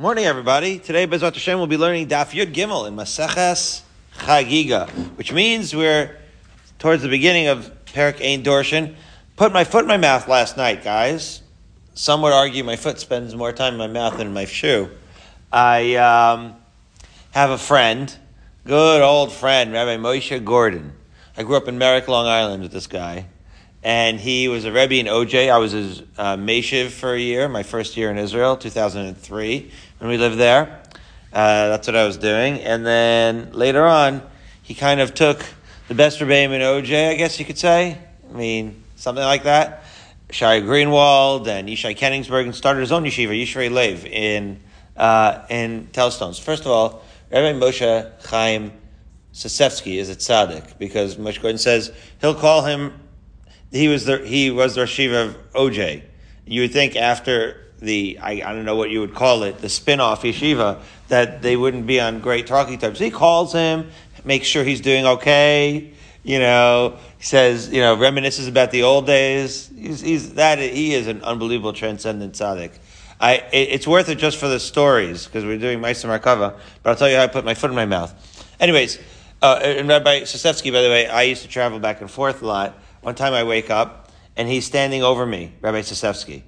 Morning, everybody. Today, Bezrat Hashem, we'll be learning Daf Yud Gimel in Maseches Chagiga, which means we're towards the beginning of Perak Ein Dorshan. Put my foot in my mouth last night, guys. Some would argue my foot spends more time in my mouth than my shoe. I um, have a friend, good old friend, Rabbi Moshe Gordon. I grew up in Merrick, Long Island with this guy and he was a Rebbe in OJ. I was his uh, Meshiv for a year, my first year in Israel, 2003, when we lived there. Uh, that's what I was doing. And then later on, he kind of took the best Rebbeim in OJ, I guess you could say. I mean, something like that. Shai Greenwald and Yishai Kenningsberg and started his own yeshiva, Yishrei Lev, in, uh, in Telz Stone. First of all, Rabbi Moshe Chaim Sosevsky is a tzaddik because Moshe Gordon says he'll call him he was the he was the Rashiva of OJ. You would think after the I, I don't know what you would call it the spin-off yeshiva that they wouldn't be on great talking terms. He calls him, makes sure he's doing okay. You know, he says you know reminisces about the old days. He's, he's that he is an unbelievable transcendent tzaddik. I it, it's worth it just for the stories because we're doing Meister Markava. But I'll tell you how I put my foot in my mouth. Anyways, uh, and Rabbi Sosevsky, by the way, I used to travel back and forth a lot. One time I wake up and he's standing over me, Rabbi Sosevsky.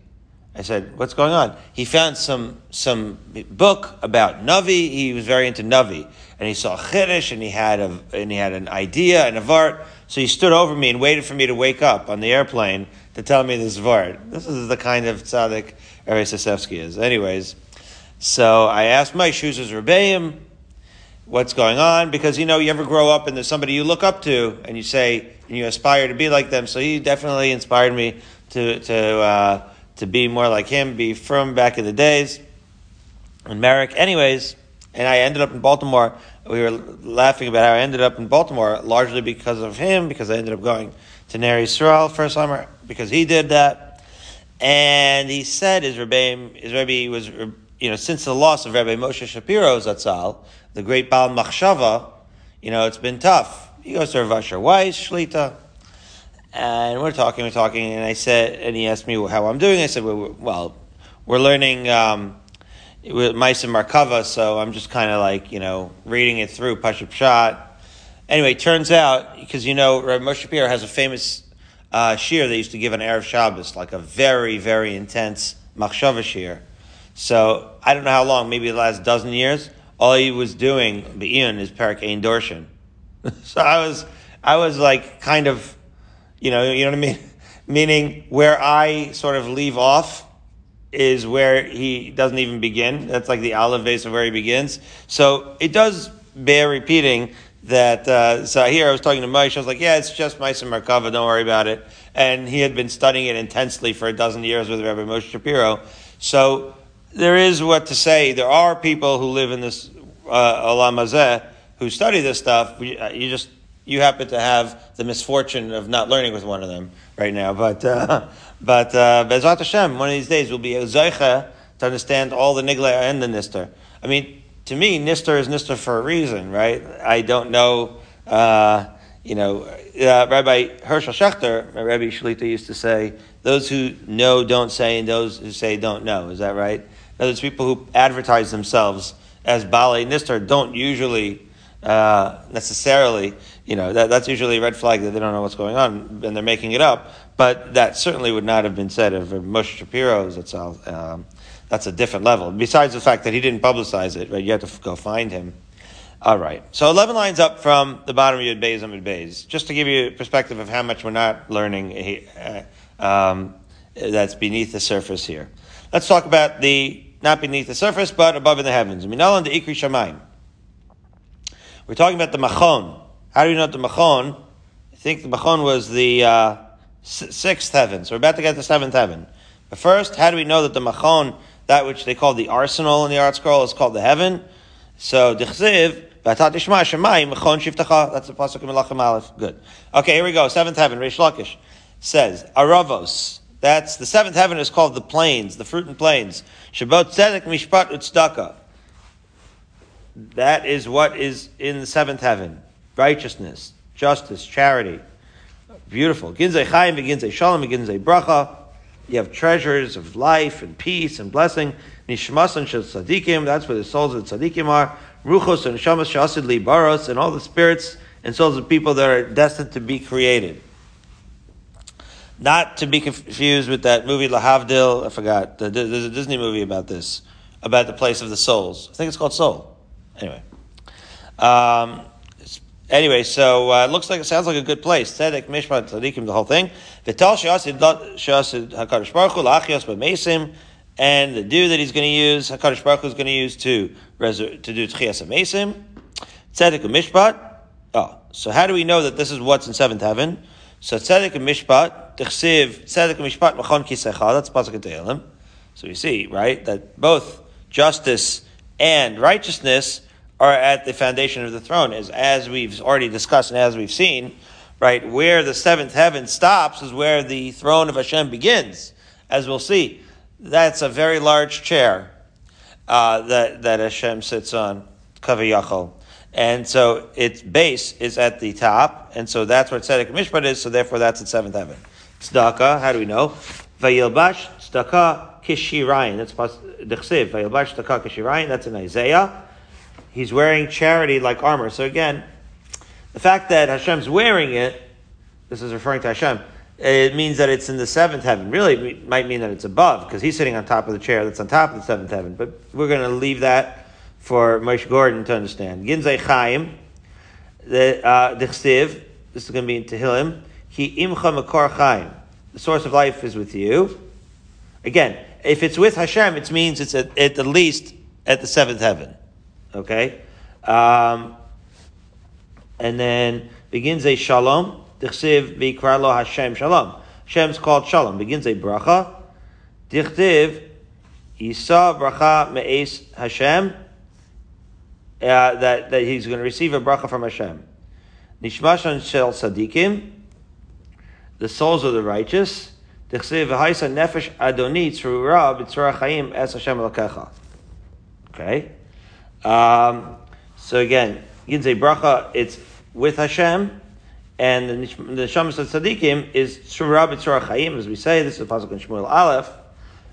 I said, "What's going on?" He found some some book about Navi. He was very into Navi, and he saw Chiddush, and he had a and he had an idea and a vart. So he stood over me and waited for me to wake up on the airplane to tell me this vart. This is the kind of tzaddik Sosevsky is. Anyways, so I asked my shoes as Rebbeim, what's going on because you know you ever grow up and there's somebody you look up to and you say and you aspire to be like them. So he definitely inspired me to to uh, to be more like him, be firm back in the days. And Merrick, anyways, and I ended up in Baltimore. We were laughing about how I ended up in Baltimore largely because of him, because I ended up going to Ner Yisrael for a summer because he did that. And he said his Rebbe, his Rebbe was, you know, since the loss of Rabbi Moshe Shapiro Zatzal, the great Baal Machshava, you know, it's been tough. He goes to Rav Asher Weiss, Shlita, and we're talking, we're talking, and I said, and he asked me how I'm doing. I said, well, we're learning um, with Maisa Markava, so I'm just kind of like, you know, reading it through, Pashup Shot. Anyway, turns out, because you know, Rav Moshe Shapiro has a famous uh, shir they used to give on Erev Shabbos, like a very, very intense Machshava shir. So, I don't know how long, maybe the last dozen years, all he was doing, Be'in, is Parak Ein Dorshan. so I was, I was like kind of, you know, you know what I mean? Meaning where I sort of leave off is where he doesn't even begin. That's like the olive base of where he begins. So it does bear repeating that, uh, so here I was talking to Moshe, I was like, yeah, it's just Maisa Merkava, don't worry about it. And he had been studying it intensely for a dozen years with Rabbi Moshe Shapiro. So there is what to say. There are people who live in this uh, Olam Hazeh who study this stuff. Uh, you just you happen to have the misfortune of not learning with one of them right now. But uh, but uh, Hashem, one of these days will be a zoicha to understand all the nigla and the nister. I mean, to me, nister is nister for a reason, right? I don't know. Uh, you know, uh, Rabbi Hershel Schachter, Rabbi Shalita used to say, "Those who know don't say, and those who say don't know." Is that right? Those people who advertise themselves as Bali Nistar don't usually uh, necessarily, you know, that, that's usually a red flag that they don't know what's going on and they're making it up. But that certainly would not have been said of Moshe Shapiro's itself. Um, that's a different level. Besides the fact that he didn't publicize it, right? You have to go find him. All right. So 11 lines up from the bottom of Yud Beis Beis, just to give you a perspective of how much we're not learning uh, um, that's beneath the surface here. Let's talk about the not beneath the surface, but above in the heavens. Shamayim. We're talking about the Machon. How do we know the Machon? I think the Machon was the uh, sixth heaven. So we're about to get the seventh heaven. But first, how do we know that the Machon, that which they call the arsenal in the ArtScroll, is called the heaven? So, Dichziv, that's the pasuk in Melachim Aleph. Good. Okay, here we go. Seventh heaven. Reish Lakish says Aravos. That's the seventh heaven is called the plains, the fruit and plains. Shabbat tzedek mishpat utzdaka. That is what is in the seventh heaven: righteousness, justice, charity. Beautiful. Ginzei chayim, ginzei shalom, ginzei bracha. You have treasures of life and peace and blessing. Nishmasan shel tzadikim, that's where the souls of the tzadikim are. Ruchos and shamas shasid li baros, and all the spirits and souls of people that are destined to be created. Not to be confused with that movie Lahavdil, I forgot. There's a Disney movie about this, about the place of the souls. I think it's called Soul. Anyway. Um, Anyway, so uh, it looks like it sounds like a good place. Tzedek, Mishpat, Tzadikim, the whole thing. Vital Shasid Hakadosh Baruch Hu Lachios B'Mesim, and the dew that he's going to use, Hakadosh Baruch Hu is going to use to to do Tchias Mesim. Tzedek Mishpat. Oh, so how do we know that this is what's in seventh heaven? So Tzedek Mishpat, Tichsiv Tzedek Mishpat Machon Kisecha. That's pasuk in Tehillim. So we see right that both justice and righteousness are at the foundation of the throne. As, as we've already discussed and as we've seen, right, where the seventh heaven stops is where the throne of Hashem begins, as we'll see. That's a very large chair uh, that, that Hashem sits on, Kaviyachol. And so its base is at the top, and so that's where Tzedek Mishpat is, so therefore that's at seventh heaven. Tzedakah, how do we know? Vayilbash Tzedakah Kishirayin. That's Dechsiv. Vayilbash Tzedakah Kishirayin. That's in Isaiah he's wearing charity like armor. So again, the fact that Hashem's wearing it, this is referring to Hashem, it means that it's in the seventh heaven. Really, it might mean that it's above, because he's sitting on top of the chair that's on top of the seventh heaven. But we're going to leave that for Moshe Gordon to understand. Ginzei Chaim, the uh, this is going to be in Tehillim, Ki imcha makor chaim. The source of life is with you. Again, if it's with Hashem, it means it's at, at the least at the seventh heaven. Okay? Um, and then begins a shalom. Dichsiv v'ikrar lo Hashem shalom. Hashem's called shalom. Begins a bracha. Dichtiv Yisa bracha me'es Hashem. Uh, that, that he's going to receive a bracha from Hashem. Nishmashan shel sadikim. The souls of the righteous. Dichsiv v'haisa nefesh adonit tzrura b'tzura chayim es Hashem alakecha. Okay? Um, so again, Yidze Bracha, it's with Hashem, and the, the Shamas of Tzadikim is Surah B'Tzorah Chaim, as we say, this is the Pasuk in Shmuel Aleph,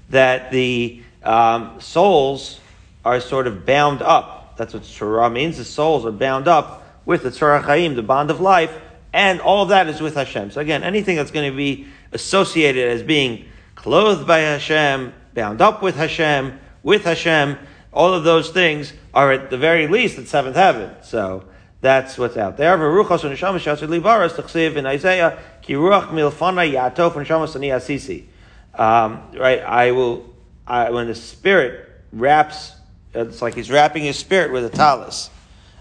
that the um, souls are sort of bound up. That's what Surah means. The souls are bound up with the Tzorah Chaim, the bond of life, and all of that is with Hashem. So again, anything that's going to be associated as being clothed by Hashem, bound up with Hashem, with Hashem, all of those things are at the very least at seventh heaven. So that's what's out there. Ruchos and Neshama Shasir Libaras Tachsiv in Isaiah Ki Ruach Milfana Yatof and Neshama Sani Asisi. Um, right, I will. I, when the spirit wraps, it's like he's wrapping his spirit with a talus.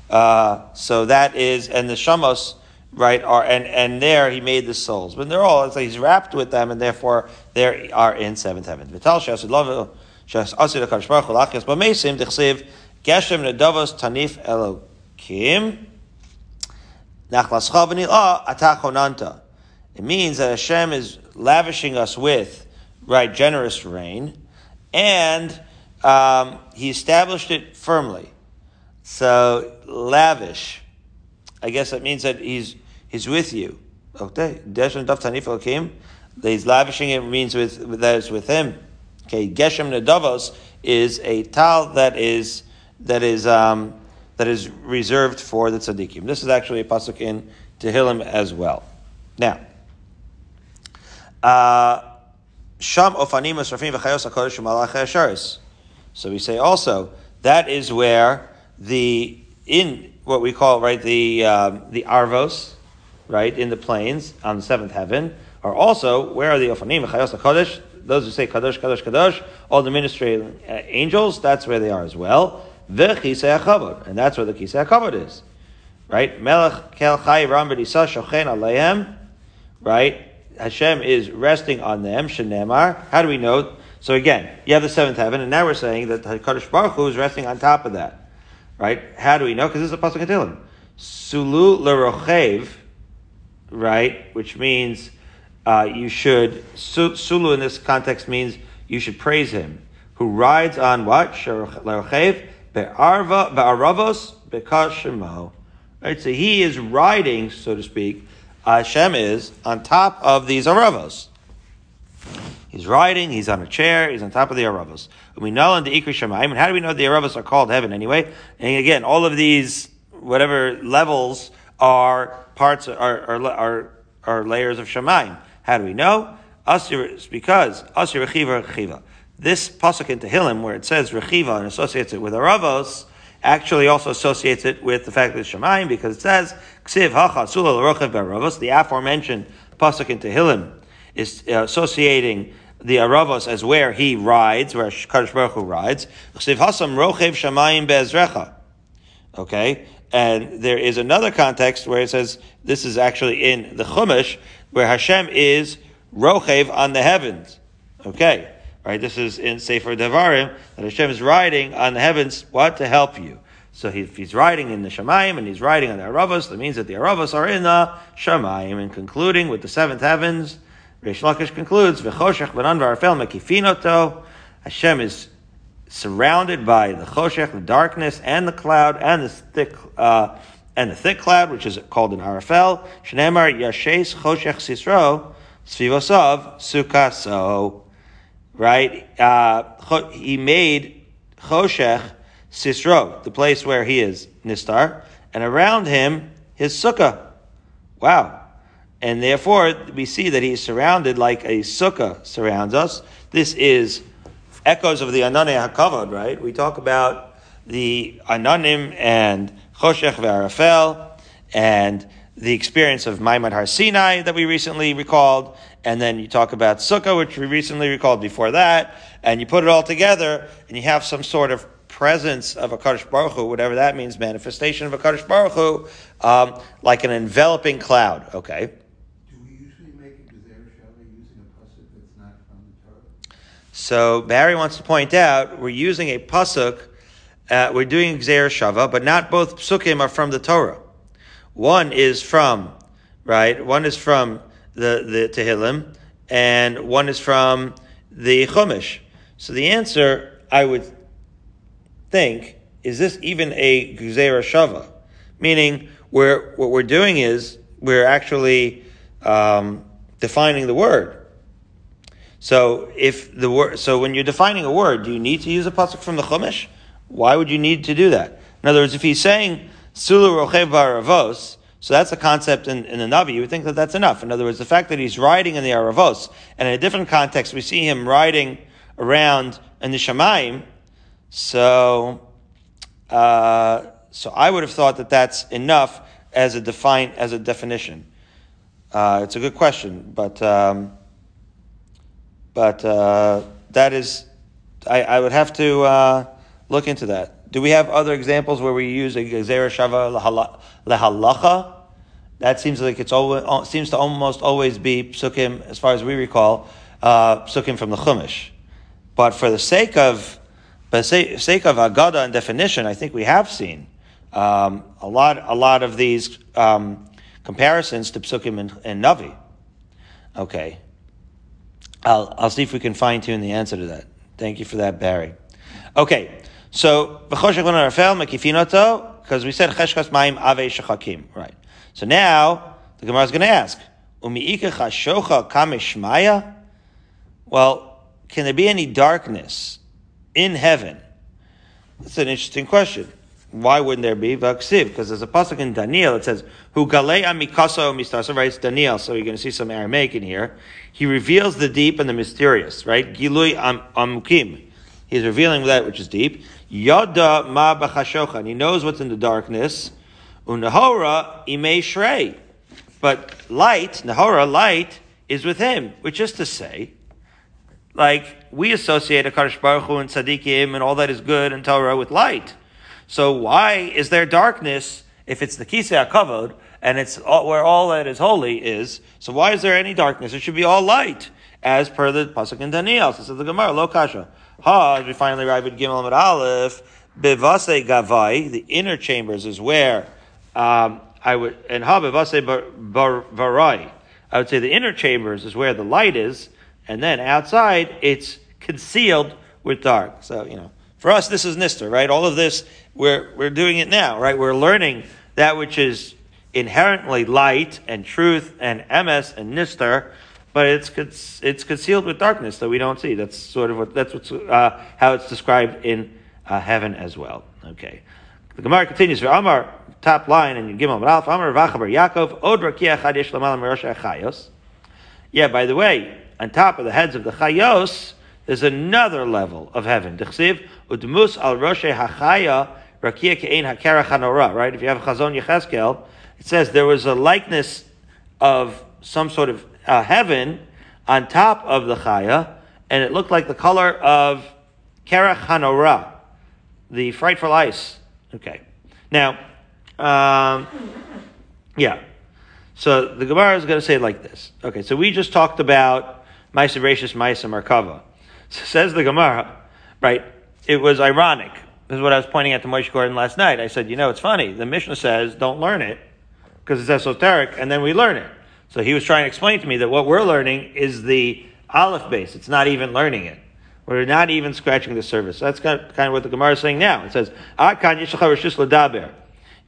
Uh, so that is, and the shamos, right, are and and there he made the souls, but they're all. It's like he's wrapped with them, and therefore they are in seventh heaven. Vital It means that Hashem is lavishing us with right generous rain, and um, He established it firmly. So lavish, I guess that means that He's He's with you. Okay, He's lavishing it means with that is with Him. Okay, Geshem Nedavos is a tal that is that is um, that is reserved for the tzaddikim. This is actually a pasuk in Tehillim as well. Now, uh, Sham ofanim esrafim v'chayos hakodesh malach So we say also that is where the in what we call right the um, the arvos, right in the plains on the seventh heaven, are also where are the ofanim v'chayos hakodesh those who say Kadosh, Kadosh, Kadosh, all the ministry uh, angels, that's where they are as well. The Chisei HaKavod, and that's where the Chisei HaKavod is. Right? Melech Kel Chai Ram Shochen Aleihem. Right? Hashem is resting on them, Shenemar. How do we know? So again, you have the seventh heaven, and now we're saying that the Kadosh Baruch Hu is resting on top of that. Right? How do we know? Because this is a Pasuk Katilim. Sulu Lerochev, right? Which means uh, you should, Sulu in this context means you should praise him, who rides on what? Lerochev, be'arva, be'aravos, be'kashimo. Right, so he is riding, so to speak, Hashem is on top of these aravos. He's riding, he's on a chair, he's on top of the Aravos. We know in the Ikri Shemaim, and how do we know the Aravos are called heaven anyway? And again, all of these, whatever levels are parts, are, are, are, are layers of Shemaim. How do we know? Because Asir Rechiva Rechiva. This pasuk in Tehillim, where it says Rechiva and associates it with Aravos, actually also associates it with the fact that it's Shemaim, because it says Ksiv Hacha Sula L'Rochev Aravos, the aforementioned pasuk in Tehillim, is uh, associating the Aravos as where he rides, where Kadosh Baruch Hu rides. Ksiv Hasam Rochev Shamayim Be'ezrecha. Okay? And there is another context where it says, this is actually in the Chumash, where Hashem is Rochev on the heavens. Okay. Right? This is in Sefer Devarim, that Hashem is riding on the heavens, what? To help you. So he, if he's riding in the Shemaim and he's riding on the Aravos, that means that the Aravos are in the Shemaim. And concluding with the seventh heavens, Reish Lakish concludes. Hashem is surrounded by the choshech, the darkness, and the cloud, and the thick, uh, and the thick cloud, which is called an arafel. Shneimar yashes choshech sisro svivosav sukaso. Right? Uh, he made choshech sisro, the place where he is nistar, and around him his sukkah. Wow. And therefore, we see that he is surrounded like a sukkah surrounds us. This is echoes of the Ananei HaKavod, right? We talk about the Ananim and Choshech Ve'arafel and the experience of Maimad Har Sinai that we recently recalled, and then you talk about Sukkah, which we recently recalled before that, and you put it all together, and you have some sort of presence of a Kaddish Baruch Hu, whatever that means, manifestation of a Kaddish Baruch Hu, um, like an enveloping cloud, okay? So Barry wants to point out we're using a pasuk. Uh, we're doing Gzer Shava, but not both psukim are from the Torah. One is from right. One is from the the Tehillim, and one is from the Chumash. So the answer, I would think, is this even a Gzer Shava? Meaning, we're, what we're doing is we're actually um, defining the word. So if the word, so when you're defining a word, do you need to use a pasuk from the Chumash? Why would you need to do that? In other words, if he's saying Sulu Rochev Baravos, so that's a concept in, in the Navi. You would think that that's enough. In other words, the fact that he's riding in the Aravos, and in a different context, we see him riding around in the Shemaim. So, uh, so I would have thought that that's enough as a define as a definition. Uh, it's a good question, but. Um, but uh, that is, I, I, would have to uh, look into that. Do we have other examples where we use a gezerah shava lehalacha? That seems like it's always, seems to almost always be psukim, as far as we recall, uh, psukim from the Chumash. But for the sake of, for the sake of agada and definition, I think we have seen um, a lot, a lot of these um, comparisons to psukim and, and navi. Okay. I'll, I'll see if we can fine tune the answer to that. Thank you for that, Barry. Okay, so because we said cheshkas maim ave shechakim, right? So now the Gemara is going to ask. Well, can there be any darkness in heaven? That's an interesting question. Why wouldn't there be? Vaksiv, because there's a pasuk in Daniel that says, "Who galei amikaso mistasa." Right, writes Daniel. So you're going to see some Aramaic in here. He reveals the deep and the mysterious, right? Gilui am, amukim. He's revealing that which is deep. Yada ma b'chashochan. He knows what's in the darkness. Unahora imei shrei. But light, Nahora, light, is with him, which is to say, like, we associate a Kaddish Baruch Hu and Tzaddikim and all that is good in Torah with light. So why is there darkness if it's the Kisei HaKavod and it's all, where all that is holy is? So why is there any darkness? It should be all light as per the pasuk in Daniel. So says the Gemara, lo kasha. Ha, we finally arrive at Gimel and Aleph, bevase gavai, the inner chambers is where um, I would, and ha bevase varai. I would say the inner chambers is where the light is, and then outside it's concealed with dark. So you know, for us, this is Nister, right? All of this, we're, we're doing it now, right? We're learning that which is inherently light and truth and MS and Nister, but it's it's concealed with darkness that we don't see. That's sort of what that's what's uh, how it's described in uh, heaven as well. Okay, the Gemara continues for Amar top line and Gimel Alf Amar Vachaber Yaakov Od Rakia Chadish Lamalam Chayos. Yeah, by the way, on top of the heads of the Chayos, there's another level of heaven. Udmus al. Right? If you have Chazon Yecheskel, it says there was a likeness of some sort of uh, heaven on top of the Chaya, and it looked like the color of Kerach Hanora, the frightful ice. Okay. Now, um, yeah. So the Gemara is going to say it like this. Okay, so we just talked about Maisa Rashis, Maisa Markava. Says the Gemara, right? It was ironic. This is what I was pointing out to Moshe Gordon last night. I said, you know, it's funny. The Mishnah says don't learn it because it's esoteric, and then we learn it. So he was trying to explain to me that what we're learning is the Aleph base. It's not even learning it. We're not even scratching the surface. That's kind of, kind of what the Gemara is saying now. It says,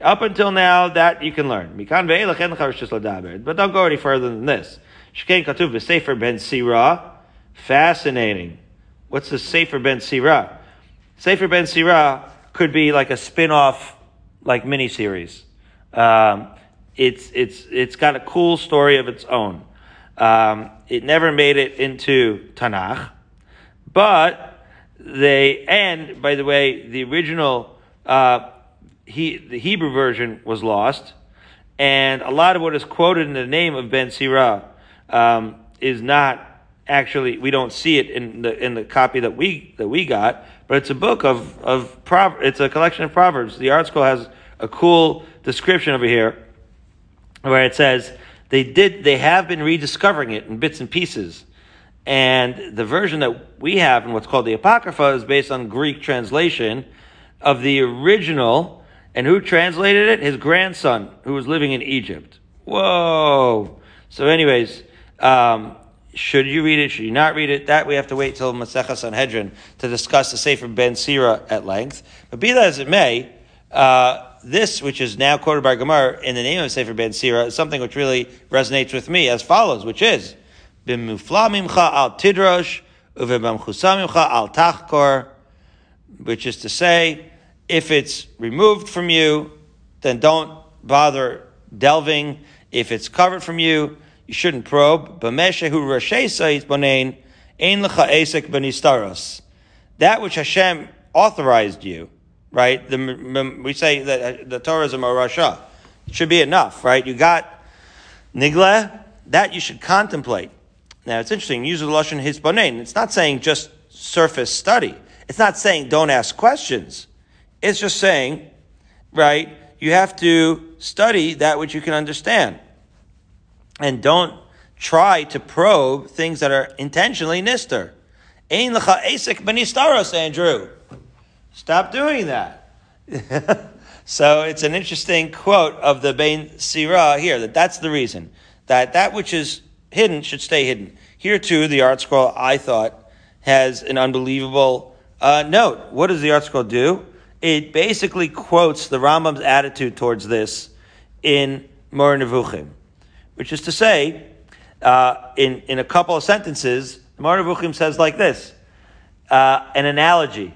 up until now, that you can learn. But don't go any further than this. Fascinating. What's the Sefer ben Sira? Sefer ben Sira could be like a spin-off, like miniseries. Um, it's, it's, it's got a cool story of its own. Um, it never made it into Tanakh, but they, and by the way, the original, uh, he, the Hebrew version was lost, and a lot of what is quoted in the name of Ben Sirah um, is not actually we don't see it in the in the copy that we that we got, but it's a book of of prov- it's a collection of proverbs. The ArtScroll has a cool description over here where it says they did they have been rediscovering it in bits and pieces. And the version that we have in what's called the Apocrypha is based on Greek translation of the original and who translated it? His grandson, who was living in Egypt. Whoa. So, anyways, um, should you read it? Should you not read it? That we have to wait till Masechah Sanhedrin to discuss the Sefer Ben Sira at length. But be that as it may, uh, this, which is now quoted by Gemara in the name of Sefer Ben Sira, is something which really resonates with me as follows, which is Bimufla mimcha al tidrosh uvebamchusa al tachkor, which is to say, if it's removed from you, then don't bother delving. If it's covered from you, you shouldn't probe. Bameshe hu rashebonain ain't staros. That which Hashem authorized you, right? The, we say that uh, the Torah is a marasha. It should be enough, right? You got nigle, that you should contemplate. Now it's interesting, use the Lashon hisbonein. It's not saying just surface study. It's not saying don't ask questions. It's just saying, right, you have to study that which you can understand. And don't try to probe things that are intentionally nister. Ein lecha esek benistaros, Andrew. Stop doing that. so it's an interesting quote of the Ben Sirah here, that that's the reason. That that which is hidden should stay hidden. Here too, the ArtScroll, I thought, has an unbelievable uh, note. What does the ArtScroll do? it basically quotes the Rambam's attitude towards this in Moreh Nevuchim, which is to say, uh, in, in a couple of sentences, Moreh Nevuchim says like this, uh, an analogy.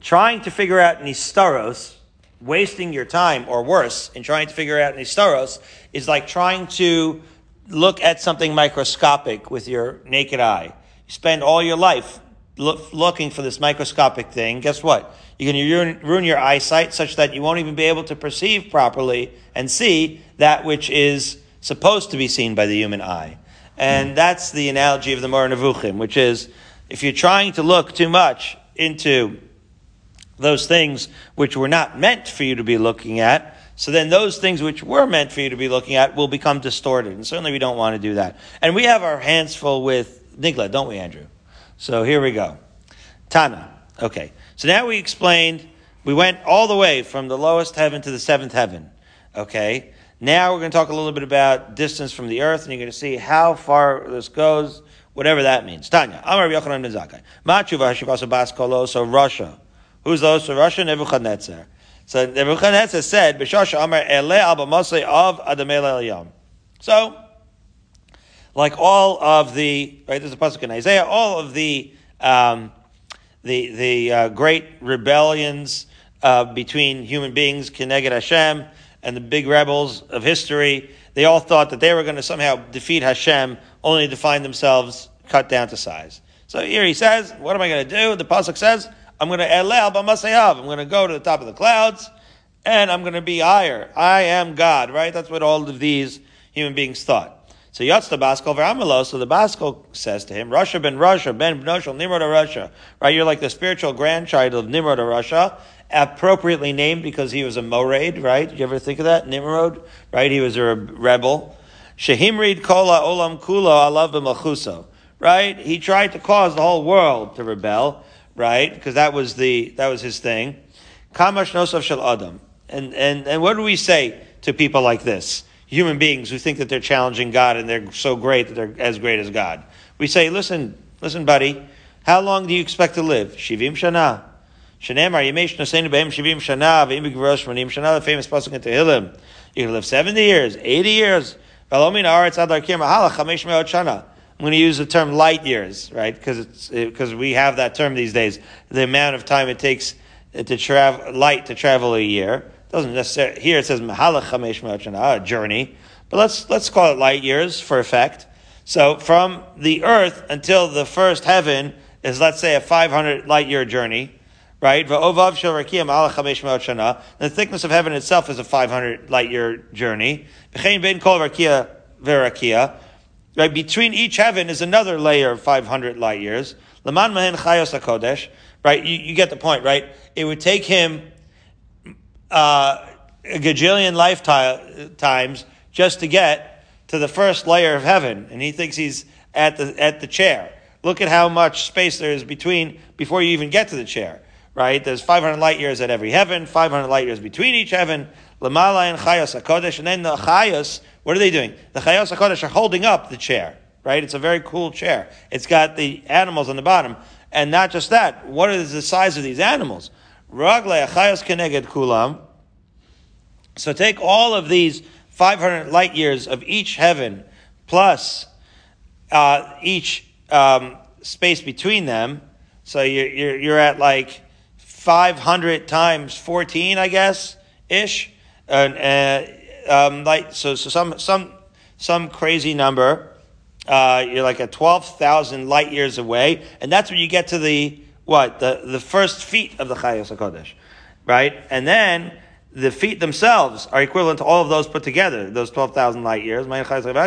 Trying to figure out Nistaros, wasting your time, or worse, in trying to figure out Nistaros, is like trying to look at something microscopic with your naked eye. You spend all your life look, looking for this microscopic thing. Guess what? You're going to ruin your eyesight such that you won't even be able to perceive properly and see that which is supposed to be seen by the human eye. And hmm. that's the analogy of the Moreh Nevuchim, which is if you're trying to look too much into those things which were not meant for you to be looking at, so then those things which were meant for you to be looking at will become distorted. And certainly we don't want to do that. And we have our hands full with Nigla, don't we, Andrew? So here we go. Tana. Okay. So now we explained, we went all the way from the lowest heaven to the seventh heaven. Okay? Now we're going to talk a little bit about distance from the earth, and you're going to see how far this goes, whatever that means. Tanya. Amar Yochanan ben Zakkai. Machuva Hashivasa Bas So Russia. Who's those? So Russia, Nebuchadnezzar. So Nebuchadnezzar said, Bishasha Amar Ele Al of Adamel Yom. So, like all of the right. There's a pasuk in Isaiah. All of the um, the the uh, great rebellions uh, between human beings, Keneged Hashem, and the big rebels of history. They all thought that they were going to somehow defeat Hashem, only to find themselves cut down to size. So here he says, "What am I going to do?" The pasuk says, "I'm going to elel b'masayav. I'm going to go to the top of the clouds, and I'm going to be higher. I am God." Right? That's what all of these human beings thought. So Yatz the Baskal Veramelo, so the Baskal says to him, Russia ben Russia, ben Bnoshel, Nimrod Russia. Right, you're like the spiritual grandchild of Nimrod Russia, appropriately named because he was a Moraid, right? Did you ever think of that? Nimrod, right? He was a rebel. Shehimrid Kola Olam Kula Alav B'Malchuso. Right? He tried to cause the whole world to rebel, right? Because that was the, that was his thing. Kamash Nosav Shel Adam. And, and, and what do we say to people like this? human beings who think that they're challenging God and they're so great that they're as great as God. We say, listen, listen, buddy, how long do you expect to live? Shivim shana. Shanemar yemesh naseinu behem shivim shana ve'im manim shana, the famous pasuk in Tehillim. You can live 70 years, 80 years. I'm going to use the term light years, right? Because it's eh, because we have that term these days. The amount of time it takes eh, to travel light to travel a year doesn't necessarily here it says mahalach chamesh a journey, but let's let's call it light years for effect. So from the earth until the first heaven is let's say a 500 light year journey, right? The thickness of heaven itself is a 500 light year journey. Right? Between each heaven is another layer of 500 light years. Right? You, you get the point, right? It would take him uh, a gajillion lifetimes just to get to the first layer of heaven, and he thinks he's at the at the chair. Look at how much space there is between before you even get to the chair. Right? There's 500 light years at every heaven, 500 light years between each heaven. Lamala and Chayas Hakodesh, and then the Chayas. What are they doing? The Chayas Hakodesh are holding up the chair. Right? It's a very cool chair. It's got the animals on the bottom, and not just that. What is the size of these animals? Ragle Achayas Keneged Kulam. So take all of these 500 light years of each heaven plus uh, each um, space between them. So you're, you're, you're, at like 500 times 14, I guess, ish. And, uh, um, like, so, so some, some, some crazy number. Uh, you're like at 12,000 light years away. And that's when you get to the, what? The, the first feet of the Chayos HaKodesh. Right? And then, the feet themselves are equivalent to all of those put together, those 12,000 light years. And then karsula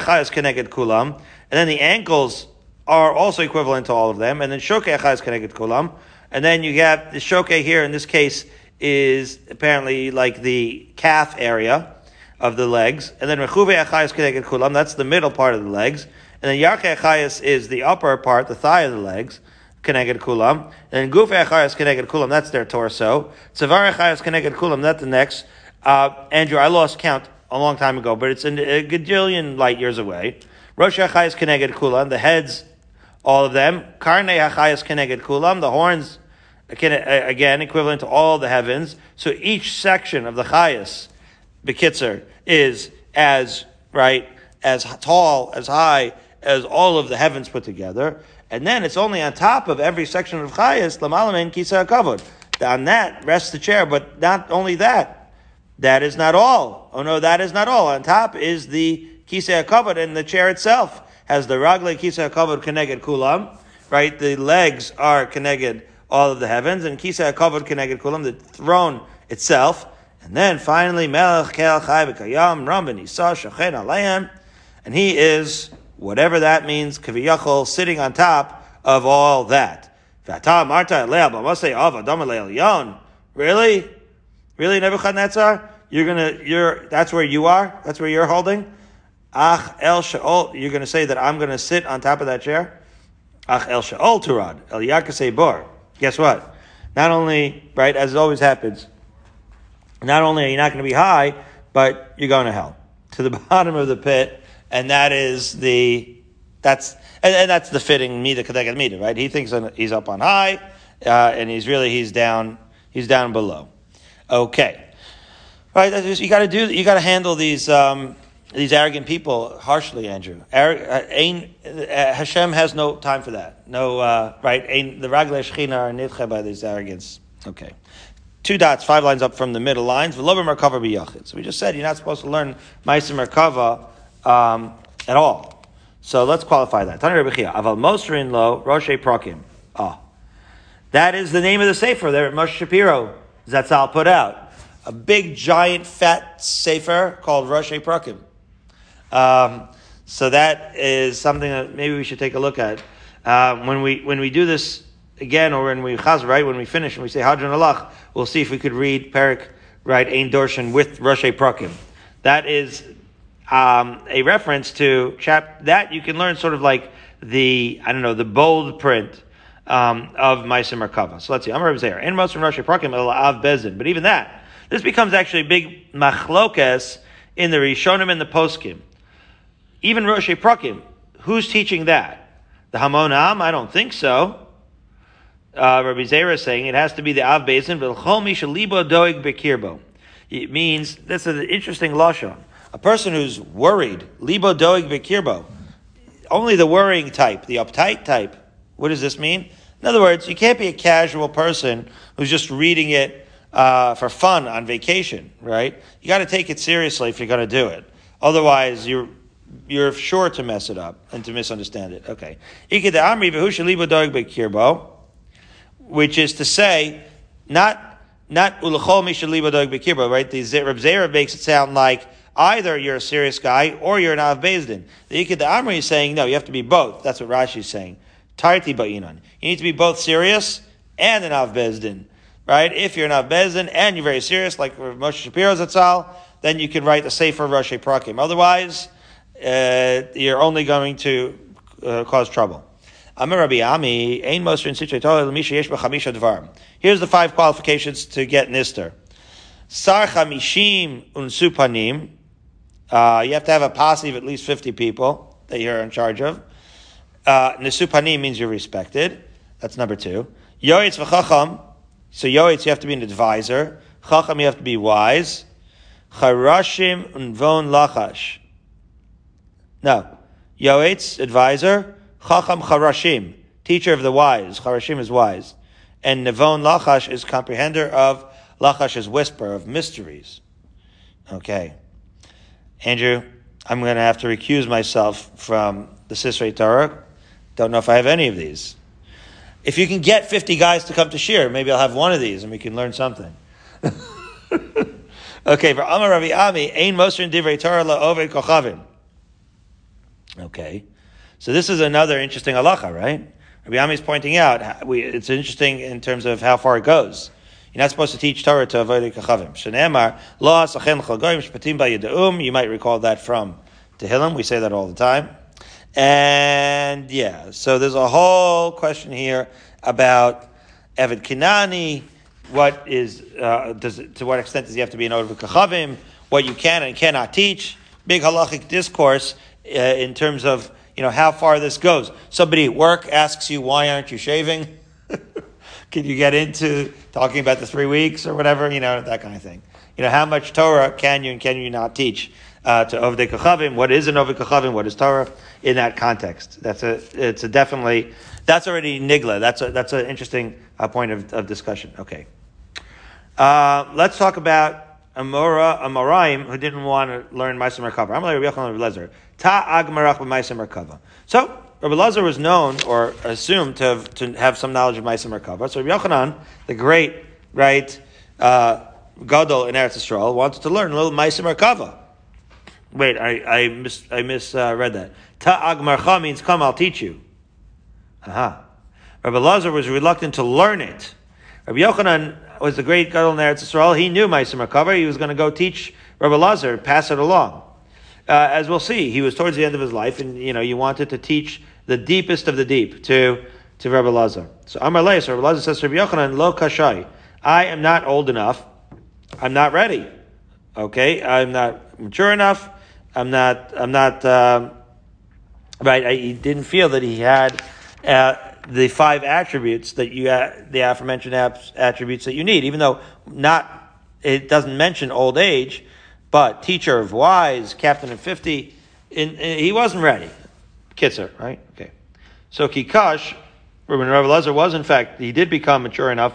achayas connected kulam. And then the ankles are also equivalent to all of them. And then shoke achayas connected kulam. And then you have the shoke here in this case is apparently like the calf area of the legs. And then rechuve achayas connected kulam. That's the middle part of the legs. And then yarke achayas is the upper part, the thigh of the legs. Keneged Kulam. And Guf Echayas Keneged Kulam, that's their torso. Tzavar Echayas Keneged Kulam, that's the next. Uh, Andrew, I lost count a long time ago, but it's a, gajillion light years away. Rosh Echayas Keneged Kulam, the heads, all of them. Karne Echayas Keneged Kulam, the horns, uh, again, equivalent to all the heavens. So each section of the Chayas, Bekitzer, is as, right, as tall, as high as all of the heavens put together. And then it's only on top of every section of Chayas, Lamalamin Kisa Kavod. On that rests the chair, but not only that. That is not all. Oh no, that is not all. On top is the Kisa Kavod, and the chair itself has the Ragle Kisa Kavod Keneged Kulam, right? The legs are Keneged all of the heavens, and Kisa Kavod Keneged Kulam, the throne itself. And then finally, Melech Kel Chai V'Kayam Ram Isa Shachen Aleim, and he is whatever that means, kaviyachol, sitting on top of all that. Really? Really, Nebuchadnezzar? You're gonna, you're, that's where you are? That's where you're holding? Ach el she'ol, you're gonna say that I'm gonna sit on top of that chair? Ach el she'ol turad, el bor. Guess what? Not only, right, as it always happens, not only are you not gonna be high, but you're going to hell. To the bottom of the pit, and that is the that's and, and that's the fitting mida kedeged mida, right? He thinks he's up on high, uh, and he's really he's down he's down below. Okay, right? You got to do you got to handle these um, these arrogant people harshly, Andrew. Uh, Ain, uh, Hashem has no time for that. No, uh, right? The Ragle Shechina are nitche by this arrogance. Okay. Two dots, five lines up from the middle lines. So we just said you're not supposed to learn Ma'aser Merkava um, at all. So let's qualify that. Aval Mosrin Lo Roshe Prokim. Ah. That is the name of the Sefer that Moshe Shapiro Zatzal put out. A big, giant, fat Sefer called Roshe Prokim. Um, so that is something that maybe we should take a look at. Uh, when we when we do this again, or when we chaz, right, when we finish and we say Hadran Allah, we'll see if we could read Perik, right, Ein Dorshan with Rosh Prakim. That is um, a reference to chap that you can learn sort of like the I don't know the bold print um, of Maisim Merkava. So let's see. I'm Rabbi. In most from Rosh Prakim Av Bezin, but even that this becomes actually a big machlokes in the Rishonim and the Poskim even Rosh Prakim, who's teaching that? The Hamonam? I don't think so. Uh, Rabbi Zera is saying it has to be the Av Bezin, Misha Doig Bekirbo. It means, that's an interesting lashon. A person who's worried, Libo Doig Bekirbo. Only the worrying type, the uptight type. What does this mean? In other words, you can't be a casual person who's just reading it uh, for fun on vacation, right? You got to take it seriously if you're going to do it. Otherwise, you're you're sure to mess it up and to misunderstand it. Okay. Which is to say, not not ulachol mishaliba bekirbo, right? The Reb Zera makes it sound like either you're a serious guy or you're an av bezdin. The Ikid Amri is saying no, you have to be both. That's what Rashi is saying. Tarti ba'inan. You need to be both serious and an av bezdin, right? If you're an av bezdin and you're very serious, like Moshe Shapiro Zatzal, then you can write the safer Rashi Prakim. Otherwise, uh, you're only going to uh, cause trouble. Here's the five qualifications to get nister. Sar chamishim unsupanim. Uh, you have to have a posse of at least 50 people that you're in charge of. Uh, means you're respected. That's number two. Yoetz v'chacham. So yoetz, you have to be an advisor. Chacham, you have to be wise. Charashim unvon lachash. No. Yoetz, advisor. Chacham Charashim, teacher of the wise. Charashim is wise. And Nevon Lachash is comprehender of Lachash's whisper, of mysteries. Okay. Andrew, I'm going to have to recuse myself from the Sisrei Torah. Don't know if I have any of these. If you can get 50 guys to come to Shir, maybe I'll have one of these and we can learn something. okay, for Amar Ravi Ami, Ein Mosrin Divrei Torah La'oved Kochavim. Okay. So this is another interesting halacha, right? Rabbi Ami is pointing out, we, it's interesting in terms of how far it goes. You're not supposed to teach Torah to avoid kachavim. Shenemar, lo asachen chagoyim shpatim ba'yedaum. You might recall that from Tehillim. We say that all the time. And yeah, so there's a whole question here about Evid Kinani. What is, uh, does, to what extent does he have to be an Ovid Kachavim? What you can and cannot teach. Big halachic discourse uh, in terms of you know how far this goes. Somebody at work asks you, "Why aren't you shaving?" can you get into talking about the three weeks or whatever? You know that kind of thing. You know how much Torah can you and can you not teach uh, to Ovdei Kachavim? What is an Ovdei Kachavim? What is Torah in that context? That's a it's a definitely that's already nigla. That's a that's an interesting uh, point of, of discussion. Okay, uh, let's talk about Amora, Amoraim who didn't want to learn Ma'aser Merkava. I'm Rabbi Yochanan. Ta Agmarach b'Ma'aser Merkava. So Rabbi Lezer was known or assumed to have, to have some knowledge of Ma'aser Merkava. So Rabbi Yochanan, the great right uh, gadol in Eretz Yisrael, wanted to learn a little Ma'aser Merkava. Wait, I I mis I misread uh, that. Ta Agmarcha means come, I'll teach you. Aha. Rabbi Lazar was reluctant to learn it. Rabbi Yochanan was the great gadol in Eretz Yisrael. He knew Ma'aser Merkava. He was going to go teach Rabbi Lazar, pass it along. Uh, as we'll see, he was towards the end of his life, and you know, you wanted to teach the deepest of the deep to to Rabbi Lazar. So Amar Leis, Rabbi Lazar says to Rabbi Yochanan, Lo Kashai, I am not old enough. I'm not ready. Okay, I'm not mature enough. I'm not. I'm not. Um, right. I, he didn't feel that he had. Uh, the five attributes that you, the aforementioned attributes that you need, even though not, it doesn't mention old age, but teacher of wise, captain of 50, in, in, he wasn't ready. Kitzer, right? Okay. So Kikash, Rabbi Rabbi was in fact, he did become mature enough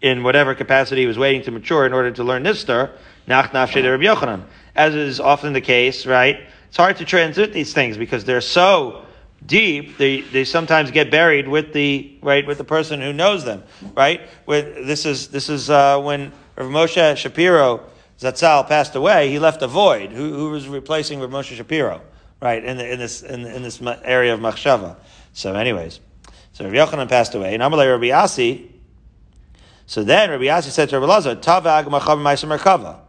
in whatever capacity he was waiting to mature in order to learn Nister, Nach Nafshe Rabbi Yochanan. As is often the case, right? It's hard to transit these things because they're so deep, they, they sometimes get buried with the right with the person who knows them, right? With this is this is uh, when Rav Moshe Shapiro Zatzal passed away. He left a void. Who, who was replacing Rav Moshe Shapiro, right? In, the, in this in, in, this area of Machshava. So, anyways, so Rav Yochanan passed away, and Amalei Rabbi Asi. So then Rabbi Asi said to Rabbi Lazar, "Tavag machav merkava."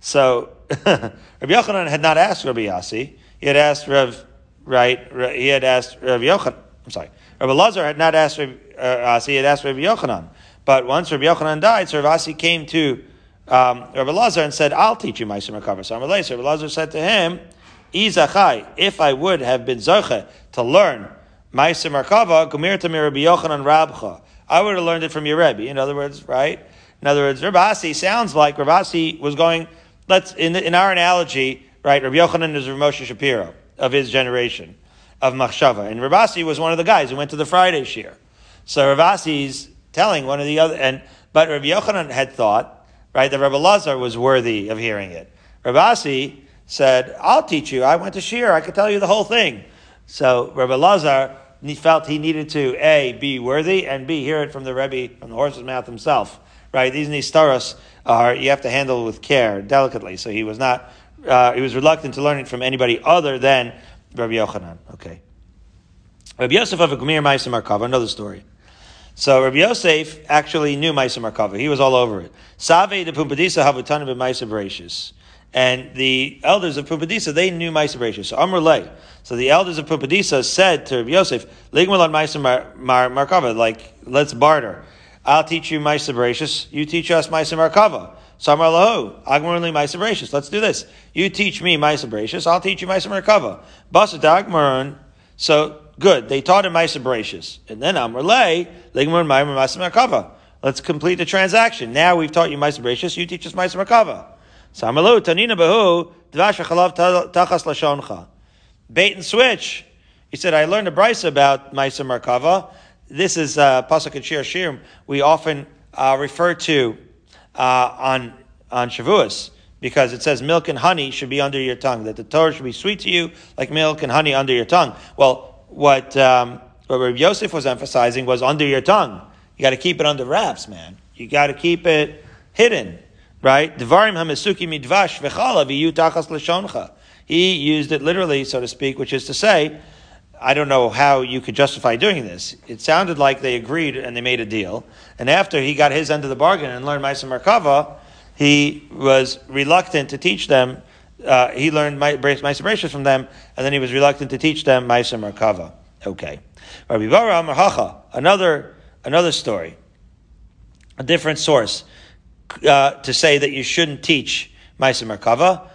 So Rabbi Yochanan had not asked Rabbi Asi. He had asked Rav right? He had asked Rabbi Yochanan. I'm sorry. Rabbi Lazar had not asked Rabbi uh, Asi, he had asked Rabbi Yochanan. But once Rabbi Yochanan died, so Rabbi Asi came to um, Rabbi Lazar and said, I'll teach you my Makava. So Rabbi Lazar said to him, Izachai, if I would have been Zoche to learn Ma'aser Merkava, Gumir Tamir Rabbi Yochanan Rabcha. I would have learned it from your Rebbe. In other words, right? In other words, Rabbi Asi sounds like Rabbi Asi was going, let's, in, in our analogy, right, Rabbi Yochanan is Rav Moshe Shapiro of his generation of Machshava. And Ravasi was one of the guys who went to the Friday shir. So Ravasi's telling one of the other, and but Rabbi Yochanan had thought, right, that Rabbi Lazar was worthy of hearing it. Ravasi said, I'll teach you. I went to shir. I could tell you the whole thing. So Rabbi Lazar felt he needed to A, be worthy, and B, hear it from the Rebbe, from the horse's mouth himself. Right? These nistaros are, you have to handle with care, delicately. So he was not uh, he was reluctant to learn it from anybody other than Rabbi Yochanan. Okay. Rabbi Yosef of Gmir Ma'aser Merkava, another story. So Rabbi Yosef actually knew Ma'aser Merkava. He was all over it. Save de Pumpadisa Havutanim Ma'aser Bereshis. And the elders of Pumpadisa, they knew Ma'aser Bereshis. So Amr Lay. So the elders of Pumpadisa said to Rabbi Yosef, Merkava, like, let's barter. I'll teach you Ma'aser Bereshis, you teach us Ma'aser Merkava. Samar lahu, Agmarli Maisa Bereshis. Let's do this. You teach me Maisa Bereshis, I'll teach you Maisa Merkava. Basat Agmaron. So, good. They taught him Maisa Bereshis. And then Amar Le, Ligmar Maimar Maisa Merkava. Let's complete the transaction. Now we've taught you Maisa Bereshis, you teach us Maisa Merkava. Samar lahu, Tanina Bahu, Dvash Chalav Tachas Lashoncha. Bait and switch. He said, I learned a brisa about Maisa Merkava. This is uh, Pasuk and Shir Shirim. We often uh, refer to uh, on on Shavuos because it says milk and honey should be under your tongue. That the Torah should be sweet to you like milk and honey under your tongue. Well, what um, what Rabbi Yosef was emphasizing was under your tongue. You got to keep it under wraps, man. You got to keep it hidden, right? Midvash tachas l'shoncha. He used it literally, so to speak, which is to say, I don't know how you could justify doing this. It sounded like they agreed and they made a deal. And after he got his end of the bargain and learned Maisa Merkava, he was reluctant to teach them. Uh, he learned Maisa Bereshis from them, and then he was reluctant to teach them Maisa Merkava. Okay. Rabbi Bara Marhacha, another, another story, a different source, uh, to say that you shouldn't teach Maisa Merkava.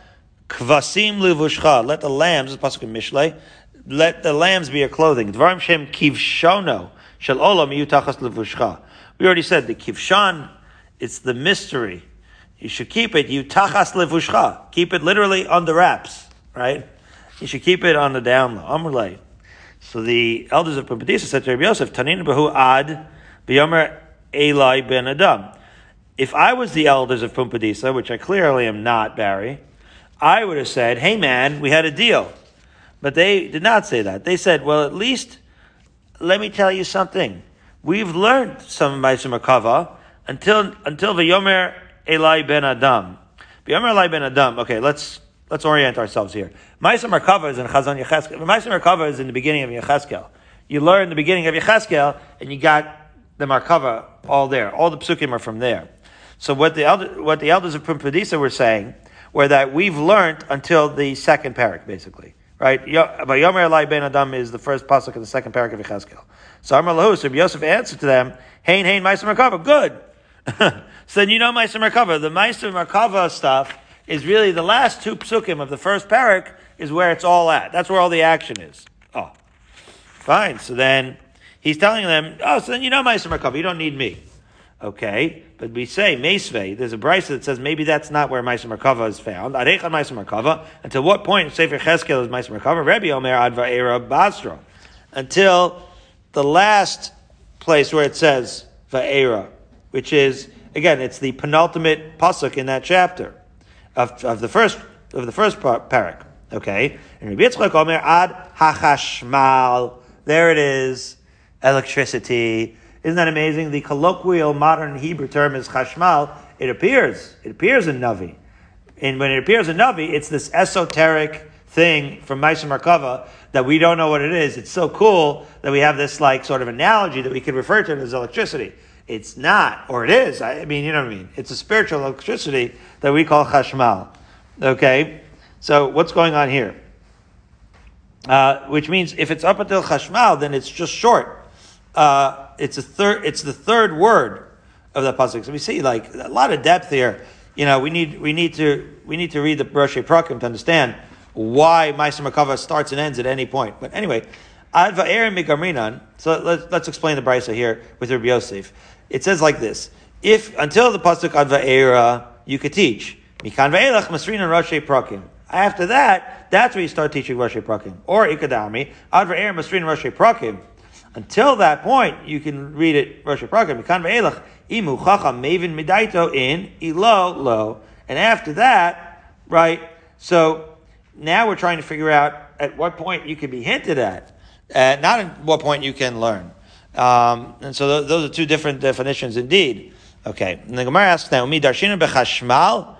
Kvasim livushcha, let the lambs, the Pasuk in Mishlei, let the lambs be your clothing. Dvarim shem kivshono shel olam yutachas levushcha. We already said the kivshan, it's the mystery. You should keep it you tachas levushcha. Keep it literally on the wraps, right? You should keep it on the down low. Amrlay. So the elders of Pumbedisa said to Rabbi Yosef, Tanin bahu ad b'yomer Eli ben Adam. If I was the elders of Pumbedisa, which I clearly am not, Barry, I would have said, hey man, we had a deal. But they did not say that. They said, well, at least let me tell you something. We've learned some Maisim Makava until until Yomer Eli ben Adam. Yomer Eli ben Adam. Okay, let's let's orient ourselves here. Maisim Merkava is in Chazon Yecheskel. Maisim Merkava is in the beginning of Yecheskel. You learn the beginning of Yecheskel, and you got the Markava all there. All the psukim are from there. So what the elder, what the elders of Pumbedisa were saying were that we've learned until the second parak, basically. Right? But Yomer Elai Ben Adam is the first pasuk of the second parak of Yecheskel. So Amar Lahu, Yosef answered to them, Hain Hain Meister Merkava, good. so then you know Meister Merkava. The Meister Merkava stuff is really the last two psukim of the first parak is where it's all at. That's where all the action is. Oh. Fine. So then he's telling them, oh, so then you know Meister Merkava, you don't need me. Okay, but we say Mesve. There's a brisa that says maybe that's not where Meiser Merkava is found. Arechan Meiser Merkava. Until what point in Sefer Cheskel is Meiser Merkava? Rebbe Omer Adva Era Basra. Until the last place where it says Va'era, which is again, it's the penultimate pasuk in that chapter of, of the first of the first parak. Okay, and Rabbi Yitzchak Omer Ad Hachashmal. There it is, electricity. Isn't that amazing? The colloquial modern Hebrew term is chashmal. It appears. It appears in Navi. And when it appears in Navi, it's this esoteric thing from Maisa Markava that we don't know what it is. It's so cool that we have this like sort of analogy that we could refer to it as electricity. It's not, or it is. I mean, you know what I mean. It's a spiritual electricity that we call chashmal. Okay, so what's going on here? Uh, which means if it's up until chashmal, then it's just short. Uh, it's a third. It's the third word of the pasuk. So we see like a lot of depth here. You know, we need we need to we need to read the Rosh Prakim to understand why Ma'aser Merkava starts and ends at any point. But anyway, Adva Migamrinan. So let's let's explain the brisa here with Rabbi Yosef. It says like this: If until the pasuk Adva Era, you could teach Mikan Ve'elach Masrinan Rosh Prakim. After that, that's where you start teaching Rosh Prakim or Ikadami Adva Era Masrinan Rosh Prakim. Until that point, you can read it Rosh Prakim. Mikan ve'elach imu chacham mevin midaito in ilo lo. And after that, right? So now we're trying to figure out at what point you can be hinted at, uh, not at what point you can learn. Um, and so th- those are two different definitions indeed. Okay. And the Gemara asks now, umi darshina bechashmal.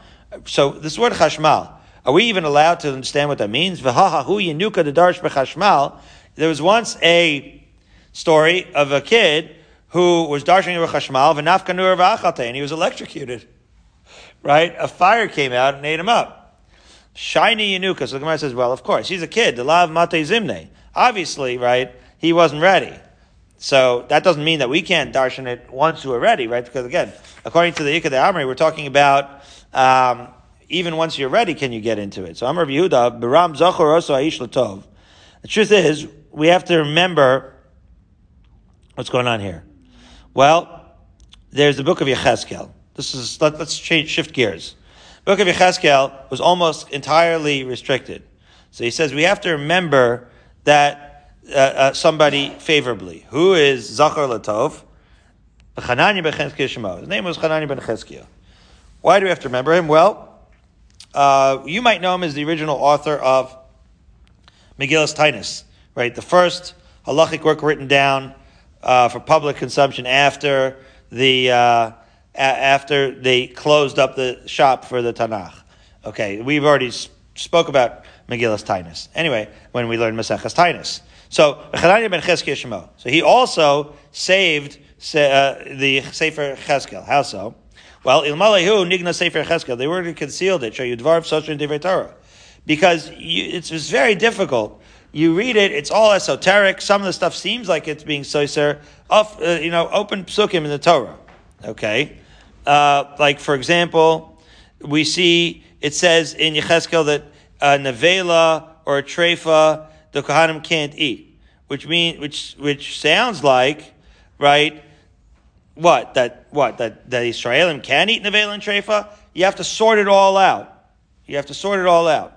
So this word chashmal, are we even allowed to understand what that means? V'haha hu yenuka the darsh bechashmal. There was once a story of a kid who was darshaning chashmal v'nafkanur v'achate, and he was electrocuted. Right? A fire came out and ate him up. Shiny yinuka. So the Gemara says, well, of course, he's a kid. The lav mate zimne. Obviously, right, he wasn't ready. So that doesn't mean that we can't darshan it once we're ready, right? Because again, according to the Ikka de Amri, we're talking about um, even once you're ready, can you get into it? So Amr Yehuda, Biram Zachor Oso Aish Latov. The truth is, we have to remember What's going on here? Well, there's the book of Yechezkel. This is, let, us change, shift gears. The book of Yechezkel was almost entirely restricted. So he says we have to remember that uh, uh, somebody favorably. Who is Zachar Latov? Chananya ben Cheskiyah His name was Chananya ben Cheskiyah. Why do we have to remember him? Well, uh, you might know him as the original author of Megillas Tainus, right? The first halachic work written down uh, for public consumption after the uh, a- after they closed up the shop for the Tanakh. Okay, we've already spoke about Megillas Tainus. Anyway, when we learned Maseches Tainus. So, ben So he also saved uh, the Sefer Cheskel. How so? Well, ilmalehu nigna Sefer Cheskel. They were concealed it. Show you dvarv such in Torah. Because you, it's, it's very difficult you read it, it's all esoteric. Some of the stuff seems like it's being soiser. Off, uh, you know, open psukim in the Torah. Okay, uh, like for example, we see it says in Yecheskel that a nevela or a treifa the kohanim can't eat, which mean which which sounds like right. What that what that that Israelim can eat nevela and treifa? You have to sort it all out. You have to sort it all out.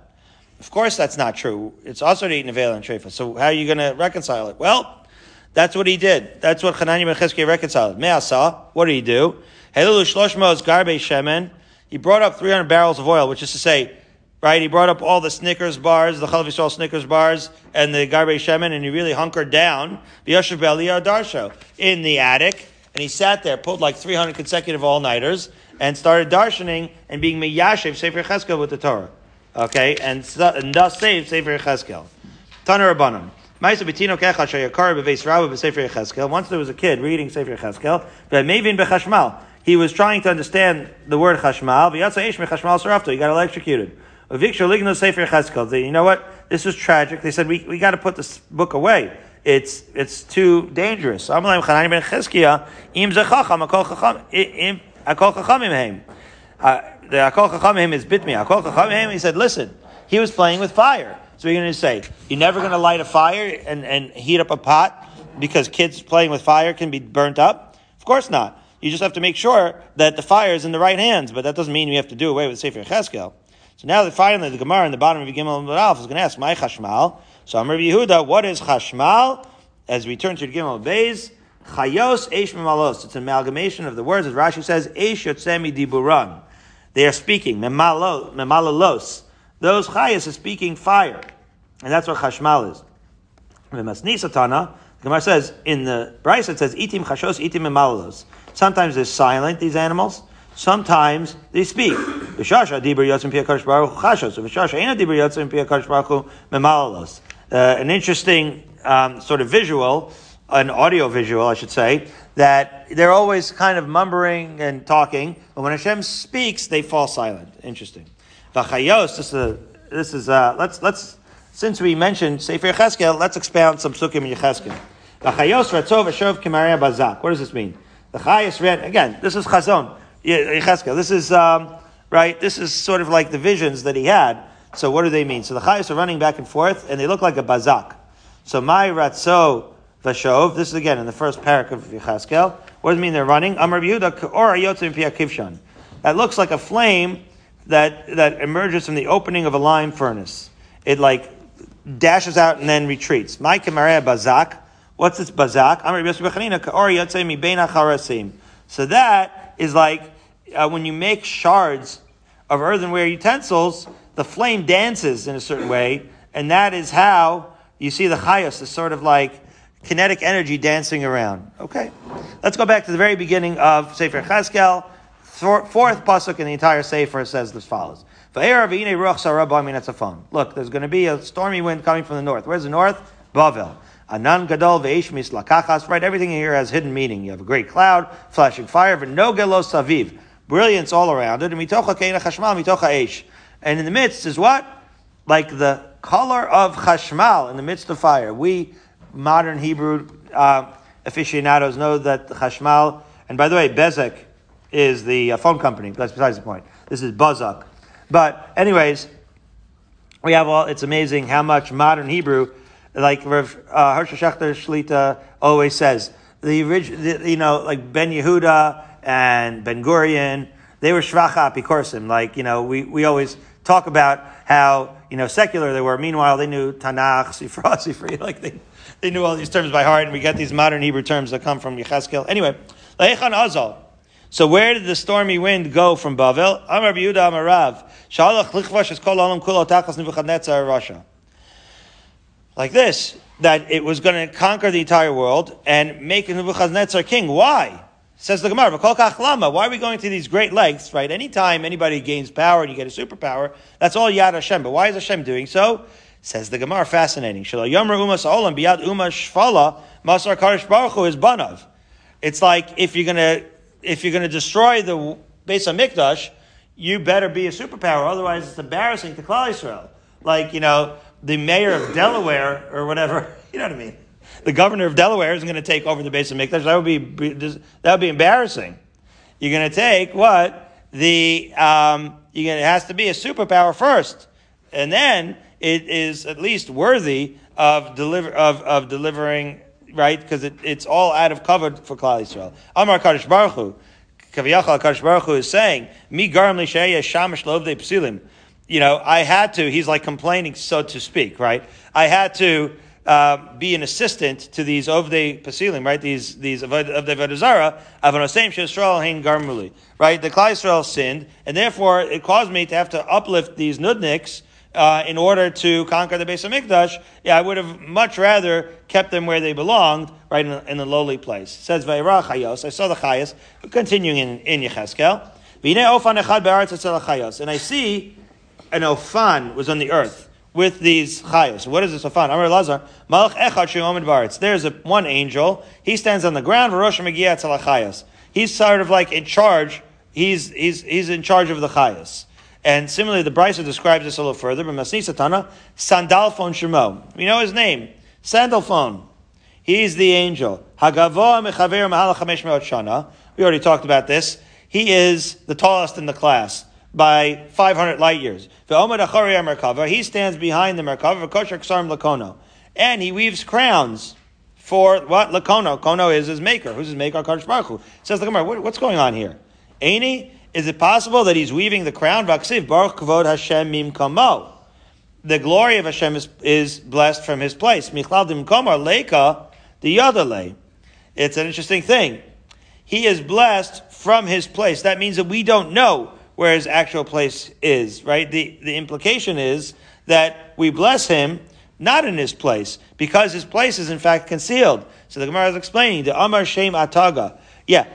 Of course, that's not true. It's also to eat nevel and trefa. So how are you going to reconcile it? Well, that's what he did. That's what Hanani ben reconciled. Me'asa, what did he do? Helilu shloshmos garbe shemen. He brought up 300 barrels of oil, which is to say, right, he brought up all the Snickers bars, the Chalav Yisrael Snickers bars, and the garbe shemen, and he really hunkered down, Yoshev darsho, in the attic, and he sat there, pulled like 300 consecutive all-nighters, and started darshaning and being meyashev Sefer Cheskel with the Torah. Okay, and, and thus saved Sefer Yecheskel. Taner Rabbanim. Once there was a kid reading Sefer Yecheskel, but Mevin bechashmal. He was trying to understand the word chashmal. He got electrocuted. You know what? This was tragic. They said we, we got to put this book away. It's it's too dangerous. Uh, the Akol Chachamim is bit me. Akol Chachamim, he said, listen, he was playing with fire. So you're going to say, you're never going to light a fire and, and heat up a pot because kids playing with fire can be burnt up? Of course not. You just have to make sure that the fire is in the right hands, but that doesn't mean you have to do away with Sefer Cheskel. So now that finally the Gemara in the bottom of Gimel and is going to ask, my Chashmal. So I'm Rabbi Yehuda, what is Chashmal? As we turn to Gimel Beis, Chayos Eish Memalos. It's an amalgamation of the words, as Rashi says, Eish Yotzemi Diburan. They are speaking, Memalalos. Those Chayos are speaking fire. And that's what Chashmal is. V'masni Satana, the Gemara says, in the Brisa it says, Itim Chashos, Itim Memalalos. Sometimes they're silent, these animals. Sometimes they speak. V'shasha dibur yotzim pia kadosh baruch chashos. V'shasha ena dibur yotzim pia kadosh baruch memalalos. Uh, an interesting um, sort of visual, an audio visual, I should say, that they're always kind of mumbling and talking, but when Hashem speaks, they fall silent. Interesting. V'chayos, this is, a, this is uh, let's, let's, since we mentioned Sefer Cheskel, let's expound some sukkim in Yecheskel. V'chayos ratzov v'shov kimaria bazak. What does this mean? The chayos ran, again, this is chazon. Yecheskel. This is, um, right, this is sort of like the visions that he had. So what do they mean? So the chayos are running back and forth, and they look like a bazak. So my ratzo vashov, this is again in the first parak of Yecheskel. What does it mean they're running? Amar Yehuda, or ayotzim kivshan. That looks like a flame that, that emerges from the opening of a lime furnace. It like dashes out and then retreats. My kamareh bazak. What's this bazak? Amar Yosef or yotzim mi So that is like uh, when you make shards of earthenware utensils, the flame dances in a certain way, and that is how you see the chayas, is sort of like kinetic energy dancing around. Okay, let's go back to the very beginning of Sefer Chazkel. Fourth pasuk in the entire Sefer says this follows. Look, there's going to be a stormy wind coming from the north. Where's the north? Bavel. Anan gadol ve'esh lakachas. Right, everything here has hidden meaning. You have a great cloud, flashing fire, no gelos saviv. Brilliance all around it. And mitocha chashmal, mitocha eish. And in the midst is what? Like the color of chashmal in the midst of fire. We modern Hebrew uh, aficionados know that the chashmal, and by the way, Bezek is the uh, phone company. That's besides the point. This is Bazak. But anyways, we have all, it's amazing how much modern Hebrew like Rav uh, Shlita always says, the original, you know, like Ben Yehuda and Ben Gurion, they were shvacha apikorsim. Like, you know, we, we always talk about how, you know, secular they were. Meanwhile, they knew Tanakh, Sifra, Sifri, like they, they knew all these terms by heart, and we get these modern Hebrew terms that come from Yecheskel. Anyway, Leichan Azal. So where did the stormy wind go from Bavel? Amar Yehuda Amarav. Shalach lichvash es kol olam kulo tachas Nebuchadnezzar Russia like this, that it was going to conquer the entire world and make Nebuchadnezzar king. Why? Says the Gemara, why are we going to these great lengths, right? Anytime anybody gains power and you get a superpower, that's all Yad Hashem. But why is Hashem doing so? Says the Gemara, fascinating. It's like if you're gonna if you're gonna destroy the base of Mikdash, you better be a superpower. Otherwise, it's embarrassing to Klal Yisrael. Like you know, the mayor of Delaware or whatever, you know what I mean? The governor of Delaware isn't going to take over the base of Mikdash. That would be that would be embarrassing. You're going to take what the um, you're going it has to be a superpower first, and then it is at least worthy of deliver of, of delivering right because it, it's all out of cover for Klal Yisrael. Amar Kadosh Baruch Hu, Kaviyachal Kadosh Baruch Hu is saying, "Mi garam li shamash lovdei psilim." you know, I had to, he's like complaining, so to speak, right? I had to uh, be an assistant to these Ovdei Pasilim, right? These, these Ovdei Vedazara, Avanosem Shesral Hein Garmuli, right? The Klal Yisrael sinned, and therefore it caused me to have to uplift these Nudniks uh, in order to conquer the base of Mikdash. Yeah, I would have much rather kept them where they belonged, right in, in the lowly place. It says Vayra Chayos. I saw the Chayos, continuing in, in Yecheskel. And I see an ofan was on the earth with these chayos. What is this ofan? Amar Lazar, malach echad she'omid baritz. There's a, one angel. He stands on the ground. V'rosh megiyat He's sort of like in charge. He's, he's, he's in charge of the chayos. And similarly, the Brisa describes this a little further. But Masni Satana, Sandalphon Shemo. We know his name. Sandalphon. He's the angel. Hagavoa mechaver mahal chamesh shana. We already talked about this. He is the tallest in the class by 500 light years. He stands behind the Merkava, and he weaves crowns for what? Lakono. Kono is his maker. Who's his maker? Kadosh Baruch Hu. Says the Gemara, what, what's going on here? Aini, is it possible that he's weaving the crown? Baruch Kavod Hashem Mim Kamo. The glory of Hashem is, is blessed from his place. Michlal Leika, the lay. It's an interesting thing. He is blessed from his place. That means that we don't know where his actual place is, right? The, the implication is that we bless him not in his place, because his place is in fact concealed. So the Gemara is explaining the Amar Shem Ataga. Yeah.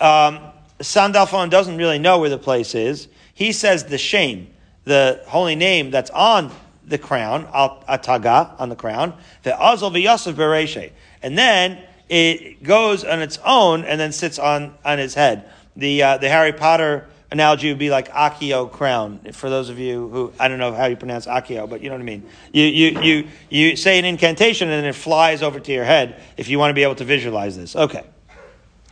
Um, Sandalphon doesn't really know where the place is. He says the shame, the holy name that's on the crown, Ataga, on the crown, the Azal v'Yasef Bereshe. And then it goes on its own and then sits on, on his head. The, uh, the Harry Potter analogy would be like Accio crown. For those of you who I don't know how you pronounce Accio, but you know what I mean. You you you you say an incantation and then it flies over to your head if you want to be able to visualize this. Okay.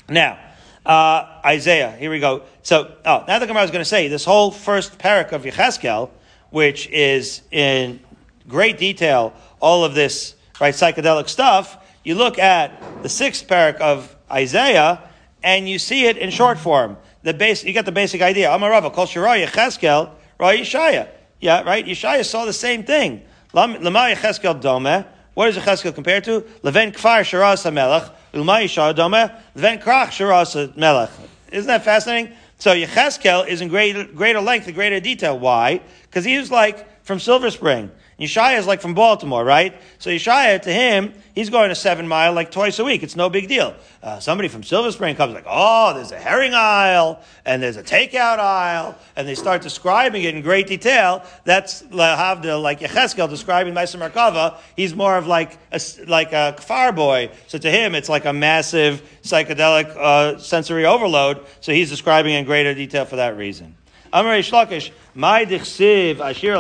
Now, uh, Isaiah. Here we go. So, oh, now the Gemara is going to say this whole first parak of Yecheskel, which is in great detail all of this right psychedelic stuff. You look at the sixth parak of Isaiah, and you see it in short form the base, you get the basic idea. Amarava, Kol Shiraya Cheskel, Ra Yeshaya. Yeah, right? Yeshaya saw the same thing. Lama Yecheskel Dome. What is Yecheskel compared to? Leven Kfar Shiras HaMelech. Ulma Yeshaya Dome. Leven Krach Shiras HaMelech. Isn't that fascinating? So Yecheskel is in greater, greater length greater detail. Why? Because he was like from Silver Spring. Yeshaya is like from Baltimore, right? So Yeshaya, to him, he's going a seven mile like twice a week. It's no big deal. Uh, somebody from Silver Spring comes like, oh, there's a herring aisle, and there's a takeout aisle, and they start describing it in great detail. That's Lahavdil, like Yecheskel describing Maisa Merkava. He's more of like a, like a kfar boy. So to him, it's like a massive psychedelic uh, sensory overload. So he's describing in greater detail for that reason. My dichsiv ashir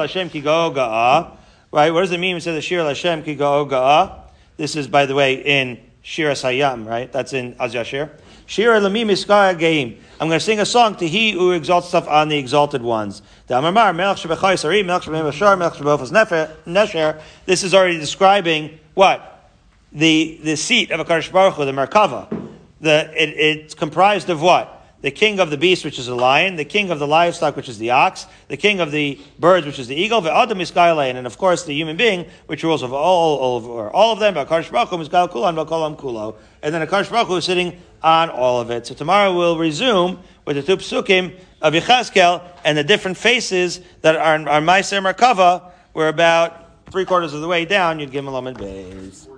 Right? What does it mean when it says Shir Hashem ki ga'a? This is, by the way, in Shir Hayam, right? That's in Az Yashir. Shir Lamim Geim. I'm going to sing a song to he who exalts stuff on the exalted ones. This is already describing what? The, the seat of a Baruch Hu, the Merkava. The, it, it's comprised of what? The king of the beast, which is the lion, the king of the livestock, which is the ox, the king of the birds, which is the eagle, the adam iskailein, and of course the human being, which rules over all, all, over all of them, Akash Baruch Miskail Kulan, Bakolam Kulo, and then Akash Baruch is sitting on all of it. So tomorrow we'll resume with the two psukim of Yechazkel and the different faces that are on Meiser Merkava. We're about three quarters of the way down. You'd give him a lemon base.